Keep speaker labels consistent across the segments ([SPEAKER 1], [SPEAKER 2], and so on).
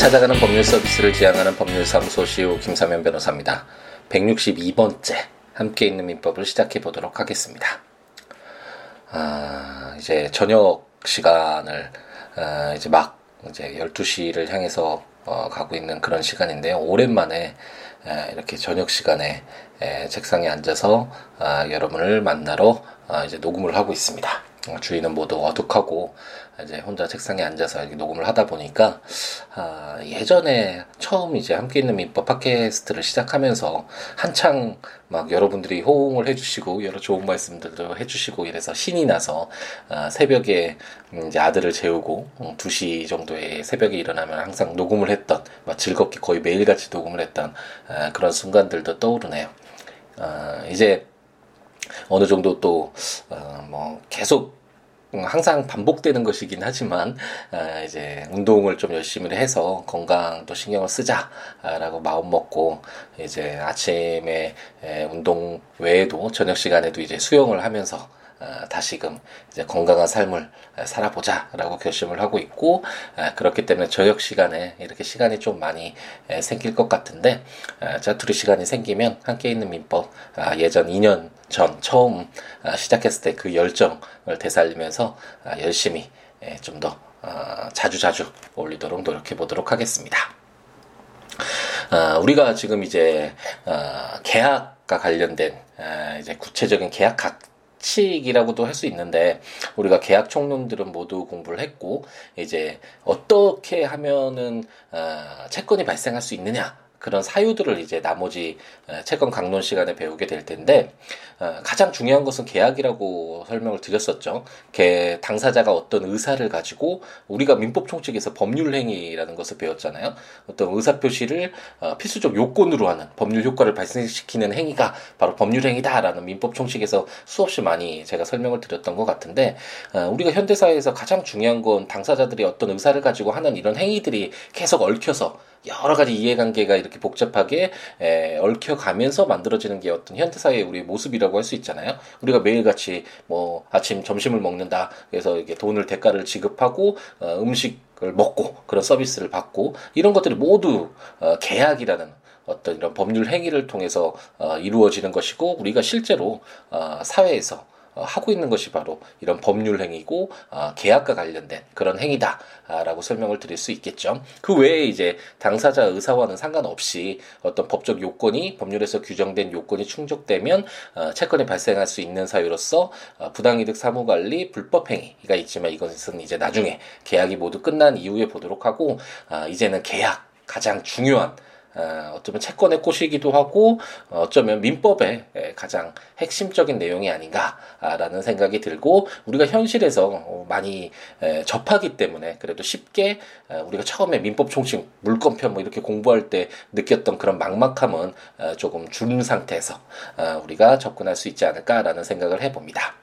[SPEAKER 1] 찾아가는 법률 서비스를 지향하는 법률사무소 CEO 김사면 변호사입니다. 162번째 함께 있는 민법을 시작해 보도록 하겠습니다. 아, 이제 저녁 시간을 아, 이제 막 이제 12시를 향해서 어, 가고 있는 그런 시간인데요. 오랜만에 에, 이렇게 저녁 시간에 에, 책상에 앉아서 아, 여러분을 만나러 아, 이제 녹음을 하고 있습니다. 어, 주위는 모두 어둑하고 이제 혼자 책상에 앉아서 이렇게 녹음을 하다 보니까 아, 예전에 처음 이제 함께 있는 민법 팟캐스트를 시작하면서 한창 막 여러분들이 호응을 해주시고 여러 좋은 말씀들도 해주시고 이래서 신이 나서 아, 새벽에 이제 아들을 재우고 어, 2시 정도에 새벽에 일어나면 항상 녹음을 했던 막 즐겁게 거의 매일같이 녹음을 했던 아, 그런 순간들도 떠오르네요. 아, 이제 어느 정도 또, 어, 뭐, 계속, 항상 반복되는 것이긴 하지만, 아, 이제, 운동을 좀 열심히 해서 건강도 신경을 쓰자라고 마음 먹고, 이제 아침에 에, 운동 외에도 저녁 시간에도 이제 수영을 하면서, 어, 다시금 이제 건강한 삶을 살아보자라고 결심을 하고 있고 어, 그렇기 때문에 저녁 시간에 이렇게 시간이 좀 많이 생길 것 같은데 자투리 시간이 생기면 함께 있는 민법 아, 예전 2년 전 처음 아, 시작했을 때 그 열정을 되살리면서 아, 열심히 좀 더 자주 자주 올리도록 노력해 보도록 하겠습니다. 우리가 지금 이제 계약과 관련된 이제 구체적인 계약 각 원칙이라고도 할 수 있는데 우리가 계약 총론들은 모두 공부를 했고 이제 어떻게 하면은 어, 채권이 발생할 수 있느냐 그런 사유들을 이제 나머지 채권 강론 시간에 배우게 될 텐데 어, 가장 중요한 것은 계약이라고 설명을 드렸었죠. 당사자가 어떤 의사를 가지고 우리가 민법 총칙에서 법률 행위라는 것을 배웠잖아요. 어떤 의사 표시를 어, 필수적 요건으로 하는 법률 효과를 발생시키는 행위가 바로 법률 행위다라는 민법 총칙에서 수없이 많이 제가 설명을 드렸던 것 같은데 어, 우리가 현대 사회에서 가장 중요한 건 당사자들이 어떤 의사를 가지고 하는 이런 행위들이 계속 얽혀서 여러 가지 이해관계가 이렇게 복잡하게 에, 얽혀가면서 만들어지는 게 어떤 현대 사회의 우리 모습이라고 할 수 있잖아요. 우리가 매일 같이 뭐 아침 점심을 먹는다. 그래서 이게 돈을 대가를 지급하고 어, 음식을 먹고 그런 서비스를 받고 이런 것들이 모두 어, 계약이라는 어떤 이런 법률 행위를 통해서 어, 이루어지는 것이고 우리가 실제로 어, 사회에서 어, 하고 있는 것이 바로 이런 법률 행위고 어, 계약과 관련된 그런 행위다라고 설명을 드릴 수 있겠죠. 그 외에 이제 당사자 의사와는 상관없이 어떤 법적 요건이 법률에서 규정된 요건이 충족되면 어, 채권이 발생할 수 있는 사유로서 부당이득 사무관리 불법 행위가 있지만 이것은 이제 나중에 계약이 모두 끝난 이후에 보도록 하고 이제는 계약 가장 중요한 어, 어쩌면 채권의 꽃이기도 하고 어쩌면 민법의 가장 핵심적인 내용이 아닌가라는 생각이 들고 우리가 현실에서 많이 접하기 때문에 그래도 쉽게 우리가 처음에 민법 총칙 물권편 뭐 이렇게 공부할 때 느꼈던 그런 막막함은 조금 준 상태에서 어, 우리가 접근할 수 있지 않을까라는 생각을 해봅니다.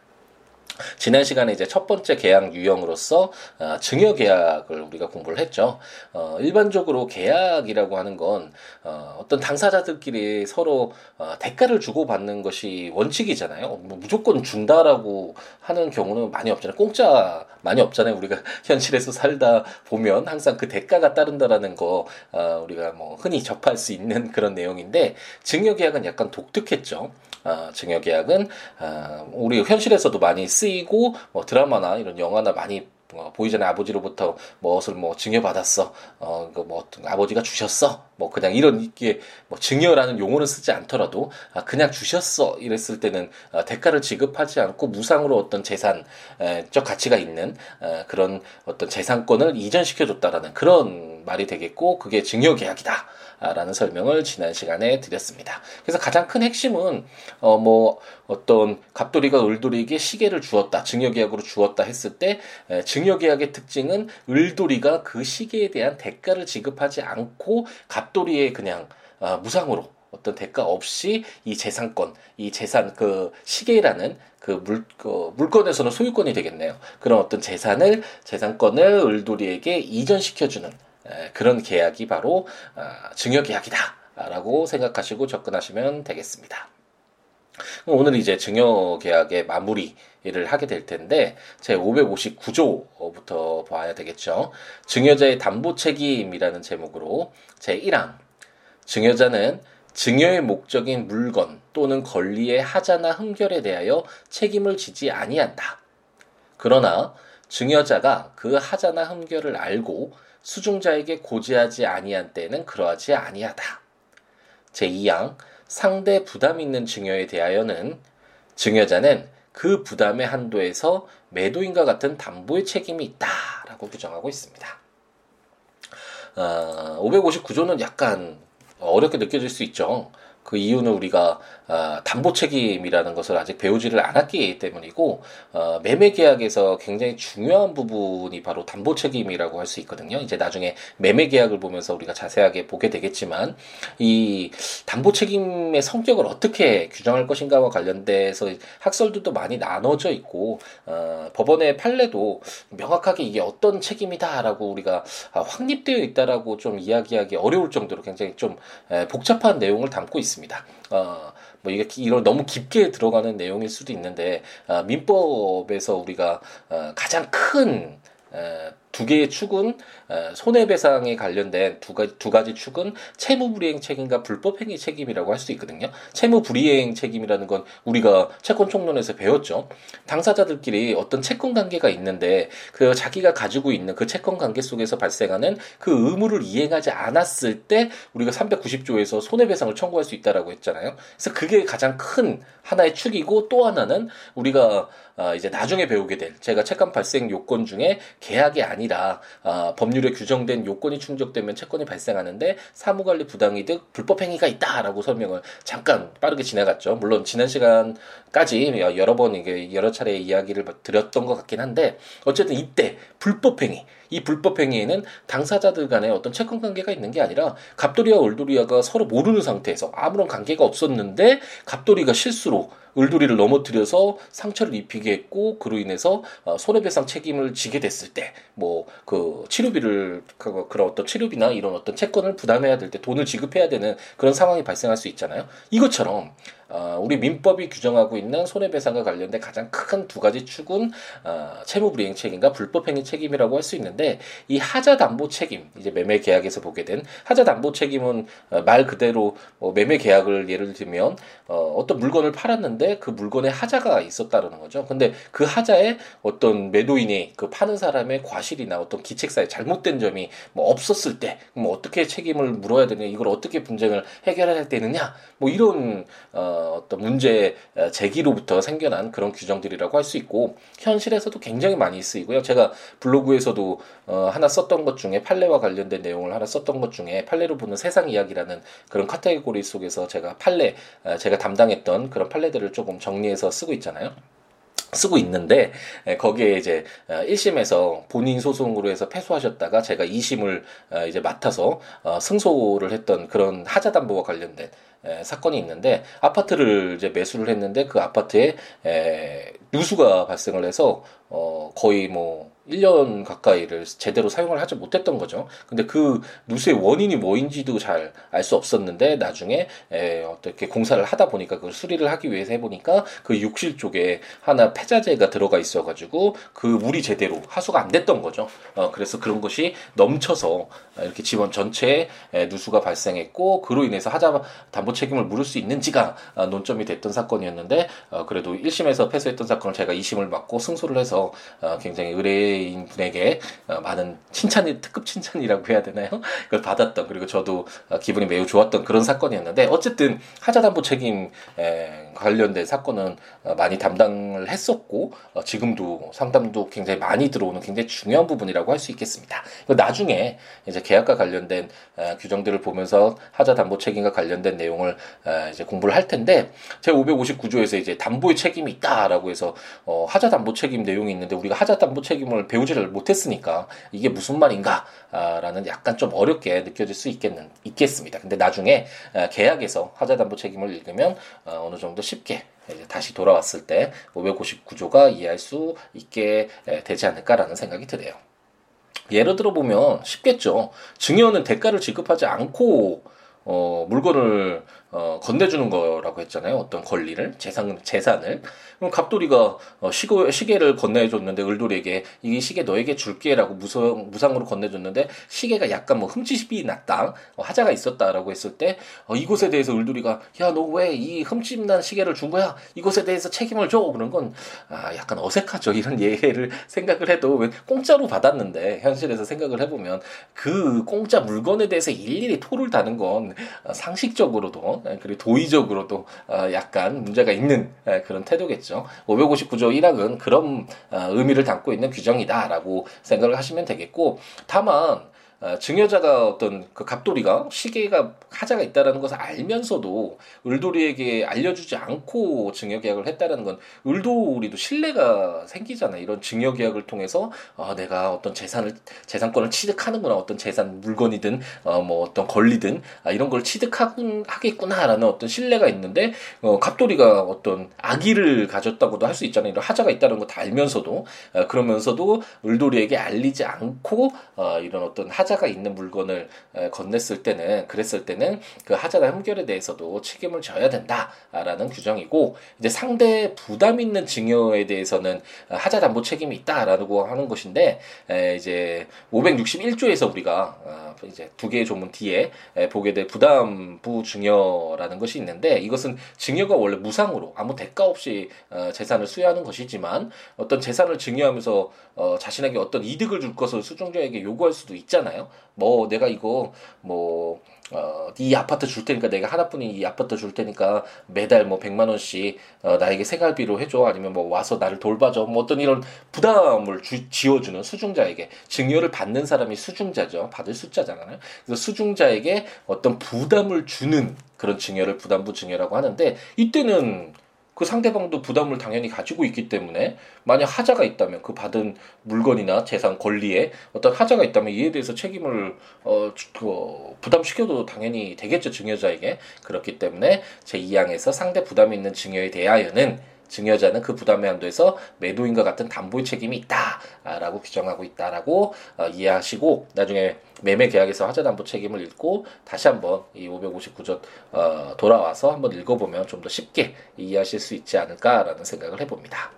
[SPEAKER 1] 지난 시간에 이제 첫 번째 계약 유형으로서 어, 증여 계약을 우리가 공부를 했죠. 어, 일반적으로 계약이라고 하는 건 어, 어떤 당사자들끼리 서로 어, 대가를 주고 받는 것이 원칙이잖아요. 뭐 무조건 준다라고 하는 경우는 많이 없잖아요. 공짜 많이 없잖아요. 우리가 현실에서 살다 보면 항상 그 대가가 따른다라는 거 어, 우리가 뭐 흔히 접할 수 있는 그런 내용인데 증여 계약은 약간 독특했죠. 어, 증여 계약은 어, 우리 현실에서도 많이 쓰이고 뭐 드라마나 이런 영화나 많이 뭐 보이잖아요 아버지로부터 무엇을 뭐 증여받았어. 어뭐 아버지가 주셨어. 뭐 그냥 이런 이게 뭐 증여라는 용어는 쓰지 않더라도 아 그냥 주셨어. 이랬을 때는 아 대가를 지급하지 않고 무상으로 어떤 재산적 가치가 있는 아 그런 어떤 재산권을 이전시켜 줬다라는 그런 말이 되겠고 그게 증여 계약이다. 라는 설명을 지난 시간에 드렸습니다. 그래서 가장 큰 핵심은 어 뭐 어떤 갑돌이가 을돌이에게 시계를 주었다, 증여계약으로 주었다 했을 때 에, 증여계약의 특징은 을돌이가 그 시계에 대한 대가를 지급하지 않고 갑돌이의 그냥 어, 무상으로 어떤 대가 없이 이 재산권, 이 재산 그 시계라는 그 물, 그 물건에서는 소유권이 되겠네요. 그런 어떤 재산을, 재산권을 을돌이에게 이전시켜주는 그런 계약이 바로 어, 증여 계약이다라고 생각하시고 접근하시면 되겠습니다. 오늘 이제 증여 계약의 마무리를 하게 될 텐데 제 559조부터 봐야 되겠죠. 증여자의 담보 책임이라는 제목으로 제 1항 증여자는 증여의 목적인 물건 또는 권리의 하자나 흠결에 대하여 책임을 지지 아니한다. 그러나 증여자가 그 하자나 흠결을 알고 수중자에게 고지하지 아니한 때는 그러하지 아니하다. 제2항 상대 부담 있는 증여에 대하여는 증여자는 그 부담의 한도에서 매도인과 같은 담보의 책임이 있다라고 규정하고 있습니다. 어, 559조는 약간 어렵게 느껴질 수 있죠. 그 이유는 우리가 어, 담보 책임이라는 것을 아직 배우지를 않았기 때문이고 어, 매매 계약에서 굉장히 중요한 부분이 바로 담보 책임이라고 할 수 있거든요. 이제 나중에 매매 계약을 보면서 우리가 자세하게 보게 되겠지만 이 담보 책임의 성격을 어떻게 규정할 것인가와 관련돼서 학설들도 많이 나눠져 있고 어, 법원의 판례도 명확하게 이게 어떤 책임이다라고 우리가 확립되어 있다라고 좀 이야기하기 어려울 정도로 굉장히 좀 복잡한 내용을 담고 있습니다. 어, 뭐 이게 이런 너무 깊게 들어가는 내용일 수도 있는데 어, 민법에서 우리가 어, 가장 큰 어, 두 개의 축은 어, 손해배상에 관련된 두 가지, 두 가지 축은 채무불이행 책임과 불법행위 책임이라고 할 수 있거든요. 채무불이행 책임이라는 건 우리가 채권 총론에서 배웠죠. 당사자들끼리 어떤 채권 관계가 있는데 그 자기가 가지고 있는 그 채권 관계 속에서 발생하는 그 의무를 이행하지 않았을 때 우리가 390조에서 손해배상을 청구할 수 있다라고 했잖아요. 그래서 그게 가장 큰 하나의 축이고 또 하나는 우리가 어, 이제 나중에 배우게 될 제가 채권 발생 요건 중에 계약이 아니라 어, 법률에 규정된 요건이 충족되면 채권이 발생하는데 사무관리 부당이득 불법 행위가 있다라고 설명을 잠깐 빠르게 지나갔죠. 물론 지난 시간까지 여러 번 이게 여러 차례 이야기를 드렸던 것 같긴 한데 어쨌든 이때 불법 행위 이 불법 행위에는 당사자들 간에 어떤 채권 관계가 있는 게 아니라 갑돌이와 을돌이가 서로 모르는 상태에서 아무런 관계가 없었는데 갑돌이가 실수로 을돌이를 넘어뜨려서 상처를 입히게 했고 그로 인해서 어, 손해배상 책임을 지게 됐을 때 뭐 그 치료비를 그, 그런 어떤 치료비나 이런 어떤 채권을 부담해야 될 때 돈을 지급해야 되는 그런 상황이 발생할 수 있잖아요. 이것처럼 어, 우리 민법이 규정하고 있는 손해배상과 관련된 가장 큰 두 가지 축은 어, 채무불이행 책임과 불법행위 책임이라고 할 수 있는데 이 하자담보 책임 이제 매매 계약에서 보게 된 하자담보 책임은 어, 말 그대로 뭐 매매 계약을 예를 들면 어, 어떤 물건을 팔았는데 그 물건에 하자가 있었다는 거죠. 근데 그 하자에 어떤 매도인이 그 파는 사람의 과실이나 어떤 기책사에 잘못된 점이 뭐 없었을 때 뭐 어떻게 책임을 물어야 되냐 이걸 어떻게 분쟁을 해결해야 되느냐 뭐 이런 어, 어떤 문제 제기로부터 생겨난 그런 규정들이라고 할 수 있고 현실에서도 굉장히 많이 쓰이고요. 제가 블로그에서도 어, 하나 썼던 것 중에 판례와 관련된 내용을 하나 썼던 것 중에 판례로 보는 세상 이야기라는 그런 카테고리 속에서 제가 판례 제가 담당했던 그런 판례들을 조금 정리해서 쓰고 있잖아요. 쓰고 있는데 거기에 이제 1심에서 어, 본인 소송으로 해서 패소하셨다가 제가 2심을 어, 이제 맡아서 어, 승소를 했던 그런 하자 담보와 관련된 사건이 있는데 아파트를 이제 매수를 했는데 그 아파트에 누수가 발생을 해서 어 거의 뭐 1년 가까이를 제대로 사용을 하지 못했던 거죠. 근데 그 누수의 원인이 뭐인지도 잘 알 수 없었는데 나중에 에, 어떻게 공사를 하다 보니까 그걸 수리를 하기 위해서 해보니까 그 욕실 쪽에 하나 폐자재가 들어가 있어가지고 그 물이 제대로 하수가 안 됐던 거죠. 어, 그래서 그런 것이 넘쳐서 이렇게 집원 전체에 누수가 발생했고 그로 인해서 하자 담보 책임을 물을 수 있는지가 어, 논점이 됐던 사건이었는데 어, 그래도 1심에서 패소했던 사건을 제가 2심을 맡고 승소를 해서 어, 굉장히 의뢰 의뢰인 분에게 어, 많은 칭찬이 특급 칭찬이라고 해야 되나요? 그걸 받았던 그리고 저도 어, 기분이 매우 좋았던 그런 사건이었는데 어쨌든 하자담보 책임 관련된 사건은 어, 많이 담당을 했었고 지금도 상담도 굉장히 많이 들어오는 굉장히 중요한 부분이라고 할 수 있겠습니다. 나중에 이제 계약과 관련된 규정들을 보면서 하자담보 책임과 관련된 내용을 이제 공부를 할 텐데 제 559조에서 이제 담보의 책임이 있다라고 해서 하자담보 책임 내용이 있는데 우리가 하자담보 책임을 배우지를 못했으니까 이게 무슨 말인가라는 약간 좀 어렵게 느껴질 수 있겠는 있겠습니다. 근데 나중에 계약에서 하자담보 책임을 읽으면 어, 어느 정도 쉽게 다시 돌아왔을 때 559조가 이해할 수 있게 되지 않을까라는 생각이 드네요. 예를 들어 보면 쉽겠죠. 증여는 대가를 지급하지 않고 어, 물건을 어, 건네주는 거라고 했잖아요. 어떤 권리를 재산 재산을. 그럼 갑돌이가 어, 시고, 시계를 건네줬는데 을돌이에게 이 시계 너에게 줄게라고 무상 무상으로 건네줬는데 시계가 약간 뭐 흠집이 났다 어, 하자가 있었다라고 했을 때 어, 이것에 대해서 을돌이가 야 너 왜 이 흠집 난 시계를 준 거야? 이것에 대해서 책임을 줘? 그런 건 아, 약간 어색하죠. 이런 예를 생각을 해도 왜 공짜로 받았는데 현실에서 생각을 해보면 그 공짜 물건에 대해서 일일이 토를 다는 건 상식적으로도 그리고 도의적으로도 어, 약간 문제가 있는 그런 태도겠죠. 559조 1항은 그런 어, 의미를 담고 있는 규정이다라고 생각을 하시면 되겠고 다만 어, 증여자가 어떤 그 갑돌이가 시계가 하자가 있다라는 것을 알면서도 을돌이에게 알려주지 않고 증여 계약을 했다라는 건 을돌이도 신뢰가 생기잖아요. 이런 증여 계약을 통해서 어, 내가 어떤 재산을 재산권을 취득하는구나 어떤 재산 물건이든 어, 뭐 어떤 권리든 아, 이런 걸 취득하겠구나라는 어떤 신뢰가 있는데 어, 갑돌이가 어떤 악의를 가졌다고도 할 수 있잖아요. 이런 하자가 있다는 거 다 알면서도 어, 그러면서도 을돌이에게 알리지 않고 어, 이런 어떤 하 하자가 있는 물건을 건넸을 때는 그랬을 때는 그 하자나 흠결에 대해서도 책임을 져야 된다라는 규정이고 이제 상대 부담 있는 증여에 대해서는 하자 담보 책임이 있다라고 하는 것인데 이제 561조에서 우리가 어, 이제 두 개의 조문 뒤에 보게 될 부담부 증여라는 것이 있는데 이것은 증여가 원래 무상으로 아무 대가 없이 어, 재산을 수여하는 것이지만 어떤 재산을 증여하면서 어, 자신에게 어떤 이득을 줄 것을 수중자에게 요구할 수도 있잖아요. 뭐 내가 이거 뭐 어, 이 아파트 줄 테니까 내가 하나뿐인 이 아파트 줄 테니까 매달 뭐 100만 원씩 어, 나에게 생활비로 해줘. 아니면 뭐 와서 나를 돌봐줘. 뭐 어떤 이런 부담을 주, 지어주는 수중자에게. 증여를 받는 사람이 수중자죠. 받을 숫자잖아요. 그래서 수중자에게 어떤 부담을 주는 그런 증여를 부담부 증여라고 하는데 이때는 그 상대방도 부담을 당연히 가지고 있기 때문에 만약 하자가 있다면 그 받은 물건이나 재산 권리에 어떤 하자가 있다면 이에 대해서 책임을 어, 그 부담시켜도 당연히 되겠죠 증여자에게. 그렇기 때문에 제 2항에서 상대 부담이 있는 증여에 대하여는 증여자는 그 부담의 한도에서 매도인과 같은 담보의 책임이 있다라고 규정하고 있다라고 어, 이해하시고 나중에 매매 계약에서 하자 담보 책임을 읽고 다시 한번 이 559조 어, 돌아와서 한번 읽어보면 좀 더 쉽게 이해하실 수 있지 않을까라는 생각을 해봅니다.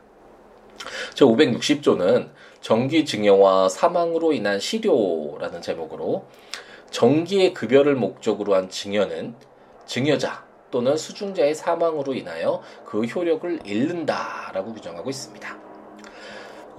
[SPEAKER 1] 저 560조는 정기 증여와 사망으로 인한 실효라는 제목으로 정기의 급여를 목적으로 한 증여는 증여자 또는 수중자의 사망으로 인하여 그 효력을 잃는다라고 규정하고 있습니다.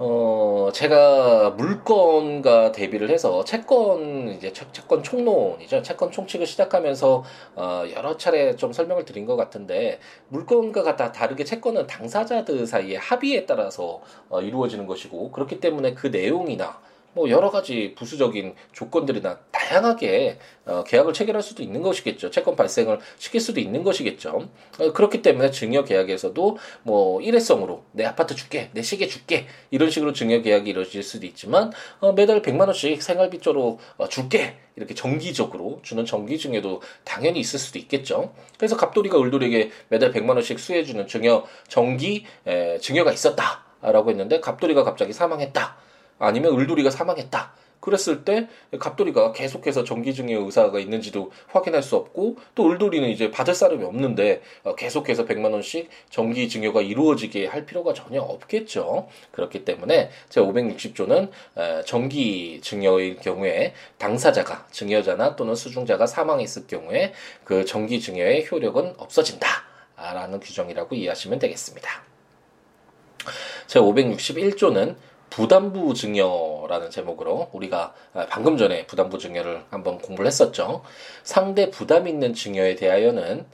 [SPEAKER 1] 어, 제가 물건과 대비를 해서 채권, 이제 채 권 총론이죠. 채권 총칙을 시작하면서, 어, 여러 차례 좀 설명을 드린 것 같은데, 물건과 다 다르게 채권은 당사자들 사이의 합의에 따라서 어, 이루어지는 것이고, 그렇기 때문에 그 내용이나 뭐 여러 가지 부수적인 조건들이나 다양하게 어, 계약을 체결할 수도 있는 것이겠죠. 채권 발생을 시킬 수도 있는 것이겠죠. 어, 그렇기 때문에 증여 계약에서도 뭐 일회성으로 내 아파트 줄게, 내 시계 줄게 이런 식으로 증여 계약이 이루어질 수도 있지만 어, 매달 100만 원씩 생활비 쪽으로 어, 줄게 이렇게 정기적으로 주는 정기 증여도 당연히 있을 수도 있겠죠. 그래서 갑돌이가 을돌이에게 매달 100만 원씩 수혜주는 증여 정기 에, 증여가 있었다라고 했는데 갑돌이가 갑자기 사망했다. 아니면 을돌이가 사망했다. 그랬을 때 갑돌이가 계속해서 정기증의 의사가 있는지도 확인할 수 없고 또 을돌이는 이제 받을 사람이 없는데 어, 계속해서 100만 원씩 정기 증여가 이루어지게 할 필요가 전혀 없겠죠. 그렇기 때문에 제 560조는 정기 증여의 경우에 당사자가 증여자나 또는 수중자가 사망했을 경우에 그 정기 증여의 효력은 없어진다라는 규정이라고 이해하시면 되겠습니다. 제 561조는 부담부 증여라는 제목으로 우리가 방금 전에 부담부 증여를 한번 공부를 했었죠. 상대 부담 있는 증여에 대하여는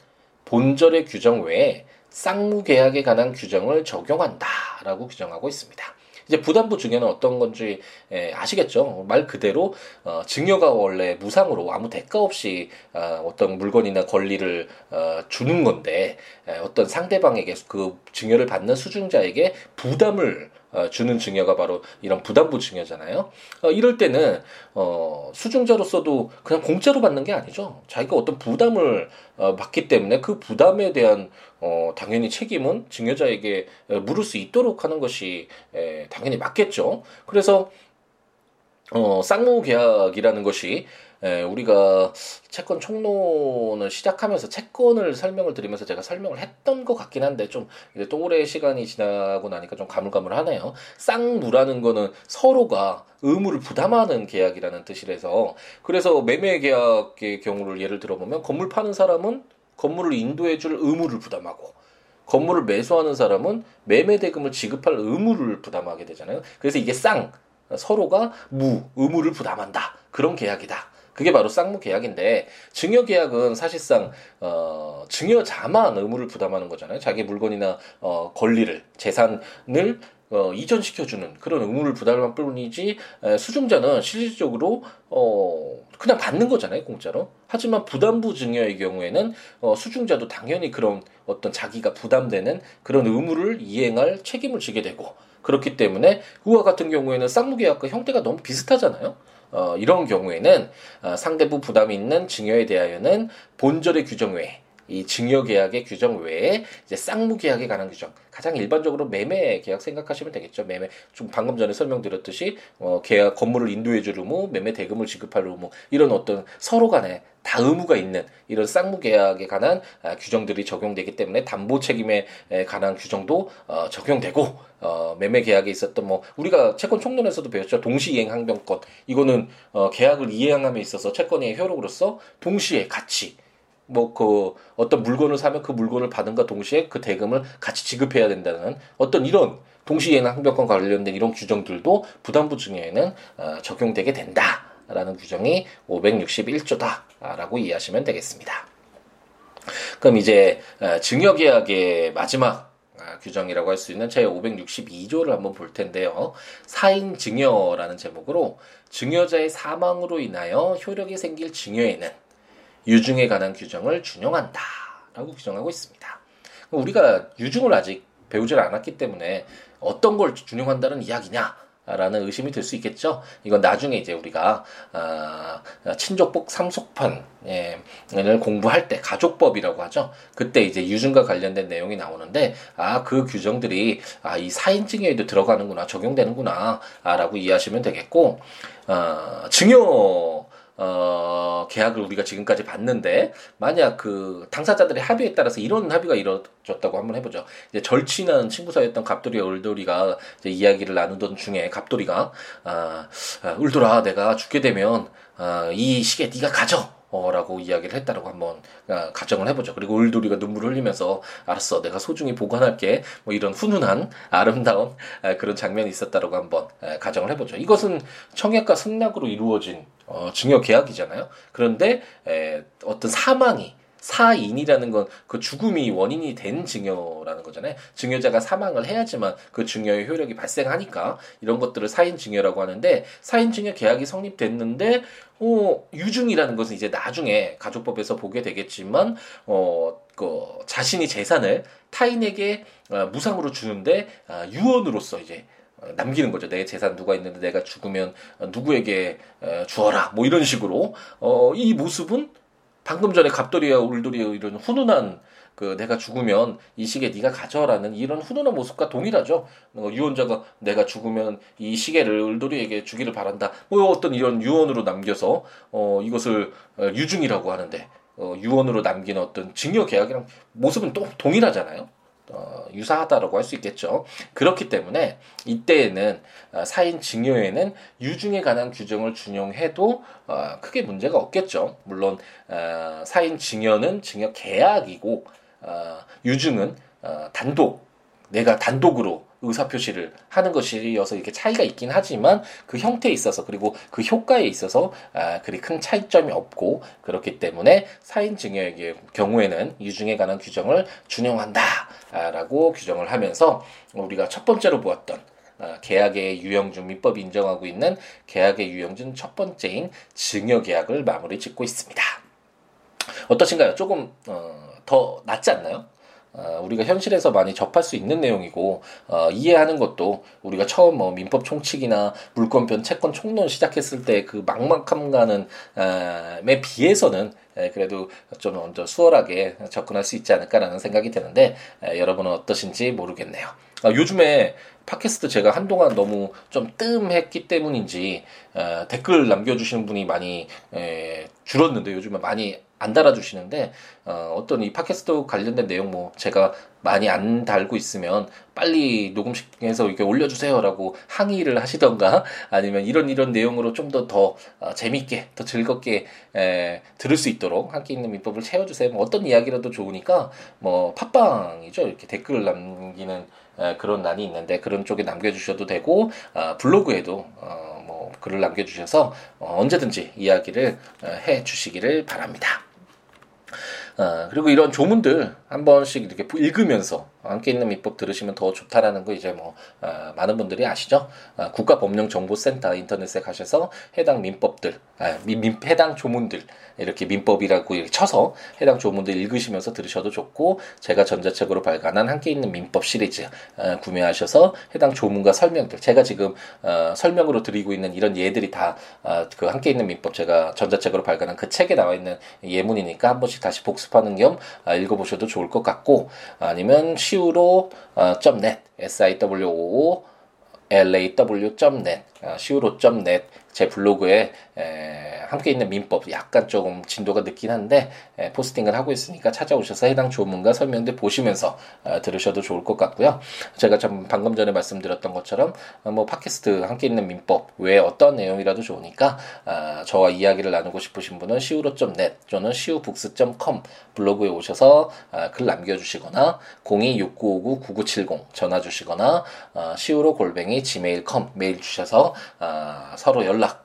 [SPEAKER 1] 본절의 규정 외에 쌍무 계약에 관한 규정을 적용한다라고 규정하고 있습니다. 이제 부담부 증여는 어떤 건지 예, 아시겠죠? 말 그대로 어, 증여가 원래 무상으로 아무 대가 없이 어, 어떤 물건이나 권리를 어, 주는 건데 예, 어떤 상대방에게 그 증여를 받는 수중자에게 부담을 어, 주는 증여가 바로 이런 부담부 증여잖아요. 어, 이럴 때는 어, 수중자로서도 그냥 공짜로 받는 게 아니죠. 자기가 어떤 부담을 어, 받기 때문에 그 부담에 대한 어, 당연히 책임은 증여자에게 물을 수 있도록 하는 것이 에, 당연히 맞겠죠. 그래서 어, 쌍무 계약이라는 것이 예, 우리가 채권 총론을 시작하면서 채권을 설명을 드리면서 제가 설명을 했던 것 같긴 한데 좀 이제 또 오래 시간이 지나고 나니까 좀 가물가물하네요. 쌍무라는 거는 서로가 의무를 부담하는 계약이라는 뜻이라서 그래서 매매 계약의 경우를 예를 들어보면 건물 파는 사람은 건물을 인도해줄 의무를 부담하고 건물을 매수하는 사람은 매매 대금을 지급할 의무를 부담하게 되잖아요. 그래서 이게 쌍 서로가 무 의무를 부담한다 그런 계약이다. 그게 바로 쌍무 계약인데 증여 계약은 사실상 어 증여자만 의무를 부담하는 거잖아요. 자기 물건이나 어 권리를 재산을 어, 이전시켜주는 그런 의무를 부담할 뿐이지 에, 수중자는 실질적으로 어, 그냥 받는 거잖아요 공짜로 하지만 부담부 증여의 경우에는 어, 수중자도 당연히 그런 어떤 자기가 부담되는 그런 의무를 이행할 책임을 지게 되고 그렇기 때문에 그와 같은 경우에는 쌍무계약과 형태가 너무 비슷하잖아요 어, 이런 경우에는 어, 상대부 부담이 있는 증여에 대하여는 본절의 규정 외에 이 증여 계약의 규정 외에 이제 쌍무 계약에 관한 규정. 가장 일반적으로 매매 계약 생각하시면 되겠죠. 매매. 좀 방금 전에 설명드렸듯이 어 계약 건물을 인도해 줄 의무, 매매 대금을 지급할 의무 이런 어떤 서로 간에 다 의무가 있는 이런 쌍무 계약에 관한 아, 규정들이 적용되기 때문에 담보 책임에 관한 규정도 어, 적용되고 어, 매매 계약에 있었던 뭐 우리가 채권 총론에서도 배웠죠. 동시 이행 항변권. 이거는 어, 계약을 이행함에 있어서 채권의 효력으로서 동시에 같이 뭐 그 어떤 물건을 사면 그 물건을 받은과 동시에 그 대금을 같이 지급해야 된다는 어떤 이런 동시에는 항변권 관련된 이런 규정들도 부담부 증여에는 어, 적용되게 된다라는 규정이 561조다라고 이해하시면 되겠습니다. 그럼 이제 어, 증여계약의 마지막 어, 규정이라고 할 수 있는 제 562조를 한번 볼 텐데요. 사인 증여라는 제목으로 증여자의 사망으로 인하여 효력이 생길 증여에는 유증에 관한 규정을 준용한다라고 규정하고 있습니다. 우리가 유증을 아직 배우질 않았기 때문에 어떤 걸 준용한다는 이야기냐? 라는 의심이 들 수 있겠죠. 이건 나중에 이제 우리가 아, 친족복 상속판을 공부할 때 가족법이라고 하죠. 그때 이제 유증과 관련된 내용이 나오는데 아 그 규정들이 아 이 사인증여에도 들어가는구나 적용되는구나라고 이해하시면 되겠고 어, 증여 어, 계약을 우리가 지금까지 봤는데, 만약 그 당사자들의 합의에 따라서 이런 합의가 이루어졌다고 한번 해보죠. 이제 절친한 친구 사이였던 갑돌이와 을돌이가 이제 이야기를 나누던 중에 갑돌이가, 아, 아 을돌아, 내가 죽게 되면, 아, 이 시계 네가 가져. 어, 라고 이야기를 했다라고 한번 아, 가정을 해보죠. 그리고 을돌이가 눈물을 흘리면서 알았어, 내가 소중히 보관할게. 뭐 이런 훈훈한 아름다운 아, 그런 장면이 있었다라고 한번 아, 가정을 해보죠. 이것은 청약과 승낙으로 이루어진 어, 증여 계약이잖아요. 그런데 에, 어떤 사망이 사인이라는 건 그 죽음이 원인이 된 증여라는 거잖아요. 증여자가 사망을 해야지만 그 증여의 효력이 발생하니까 이런 것들을 사인 증여라고 하는데 사인 증여 계약이 성립됐는데 어 유증이라는 것은 이제 나중에 가족법에서 보게 되겠지만 어 그 자신이 재산을 타인에게 어, 무상으로 주는데 어, 유언으로서 이제 어, 남기는 거죠. 내 재산 누가 있는데 내가 죽으면 누구에게 주어라. 뭐 이런 식으로 어, 이 모습은 방금 전에 갑돌이와 울돌이의 이런 훈훈한 그 내가 죽으면 이 시계 네가 가져라는 이런 훈훈한 모습과 동일하죠. 어, 유언자가 내가 죽으면 이 시계를 을돌이에게 주기를 바란다. 뭐 어떤 이런 유언으로 남겨서 어 이것을 유증이라고 하는데 어 유언으로 남긴 어떤 증여 계약이랑 모습은 또 동일하잖아요. 어, 유사하다라고 할 수 있겠죠. 그렇기 때문에 이때에는 어, 사인 증여에는 유증에 관한 규정을 준용해도 어, 크게 문제가 없겠죠. 물론 어, 사인 증여는 증여 계약이고 어, 유증은 어, 단독 내가 단독으로 의사표시를 하는 것이어서 이렇게 차이가 있긴 하지만 그 형태에 있어서 그리고 그 효과에 있어서 아, 그리 큰 차이점이 없고 그렇기 때문에 사인 증여의 경우에는 유증에 관한 규정을 준용한다라고 규정을 하면서 우리가 첫 번째로 보았던 아, 계약의 유형중 민법이 인정하고 있는 계약의 유형중 첫 번째인 증여 계약을 마무리 짓고 있습니다. 어떠신가요? 조금 어, 더 낫지 않나요? 어, 우리가 현실에서 많이 접할 수 있는 내용이고 어, 이해하는 것도 우리가 처음 뭐 민법 총칙이나 물권편 채권 총론 시작했을 때 그 막막함과는 어, 에 비해서는 에, 그래도 좀 먼저 수월하게 접근할 수 있지 않을까라는 생각이 드는데 에, 여러분은 어떠신지 모르겠네요. 아, 요즘에 팟캐스트 제가 한동안 너무 좀 뜸했기 때문인지 어, 댓글 남겨주시는 분이 많이 에, 줄었는데 요즘에 많이 안 달아주시는데 어, 어떤 이 팟캐스트 관련된 내용 뭐 제가 많이 안 달고 있으면 빨리 녹음해서 이렇게 올려주세요라고 항의를 하시던가 아니면 이런 이런 내용으로 좀 더더 더, 어, 재밌게 더 즐겁게 에, 들을 수 있도록 함께 있는 민법을 채워주세요. 뭐 어떤 이야기라도 좋으니까 뭐 팟빵이죠 이렇게 댓글을 남기는 에, 그런 난이 있는데 그런 쪽에 남겨주셔도 되고 어, 블로그에도 어, 뭐 글을 남겨주셔서 어, 언제든지 이야기를 어, 해 주시기를 바랍니다. 어, 그리고 이런 조문들 한 번씩 이렇게 읽으면서 함께 있는 민법 들으시면 더 좋다라는 거 이제 뭐 어, 많은 분들이 아시죠? 어, 국가법령정보센터 인터넷에 가셔서 해당 민법들, 아, 민, 민, 해당 조문들 이렇게 민법이라고 이렇게 쳐서 해당 조문들 읽으시면서 들으셔도 좋고 제가 전자책으로 발간한 함께 있는 민법 시리즈 어, 구매하셔서 해당 조문과 설명들 제가 지금 어, 설명으로 드리고 있는 이런 예들이 다그 어, 함께 있는 민법 제가 전자책으로 발간한 그 책에 나와 있는 예문이니까 한 번씩 다시 복습하는 겸 아, 읽어보셔도 좋을 것 같고 아니면 시우로 어, .net s i w o law.net siwo.net 제 블로그에 에, 함께 있는 민법 약간 조금 진도가 늦긴 한데 에, 포스팅을 하고 있으니까 찾아오셔서 해당 조문과 설명들 보시면서 어, 들으셔도 좋을 것 같고요. 제가 좀 방금 전에 말씀드렸던 것처럼 어, 뭐 팟캐스트 함께 있는 민법 외에 어떤 내용이라도 좋으니까 어, 저와 이야기를 나누고 싶으신 분은 siwo.net 또는 siwobooks.com 블로그에 오셔서 어, 글 남겨주시거나 026959-9970 전화 주시거나 어, siwo 골뱅이 gmail.com 메일 주셔서 어, 서로 연락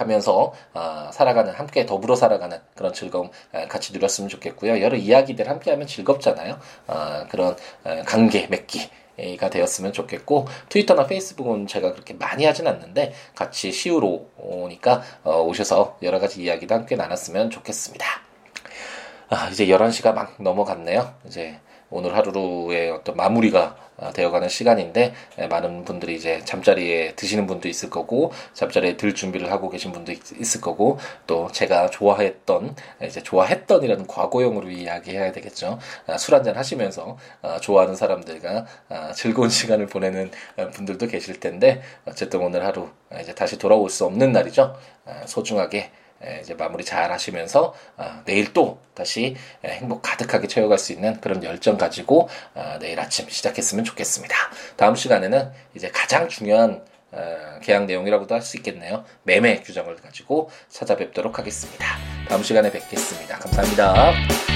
[SPEAKER 1] 하면서 어, 살아가는 함께 더불어 살아가는 그런 즐거움 어, 같이 누렸으면 좋겠고요. 여러 이야기들 함께하면 즐겁잖아요. 어, 그런 어, 관계 맺기 가 되었으면 좋겠고 트위터나 페이스북은 제가 그렇게 많이 하진 않는데 같이 시우로 오니까 어, 오셔서 여러 가지 이야기도 함께 나눴으면 좋겠습니다. 아, 이제 11시가 막 넘어갔네요. 이제 오늘 하루의 어떤 마무리가 아, 되어가는 시간인데 예, 많은 분들이 이제 잠자리에 드시는 분도 있을 거고 잠자리에 들 준비를 하고 계신 분도 있, 을 거고 또 제가 좋아했던 이제 좋아했던이라는 과거형으로 이야기해야 되겠죠. 아, 술 한잔 하시면서 아, 좋아하는 사람들과 즐거운 시간을 보내는 분들도 계실 텐데 어쨌든 오늘 하루 이제 다시 돌아올 수 없는 날이죠. 소중하게 이제 마무리 잘 하시면서 아, 내일 또 다시 행복 가득하게 채워갈 수 있는 그런 열정 가지고 아, 내일 아침 시작했으면 좋겠습니다. 다음 시간에는 이제 가장 중요한 어, 계약 내용이라고도 할 수 있겠네요. 매매 규정을 가지고 찾아뵙도록 하겠습니다. 다음 시간에 뵙겠습니다. 감사합니다.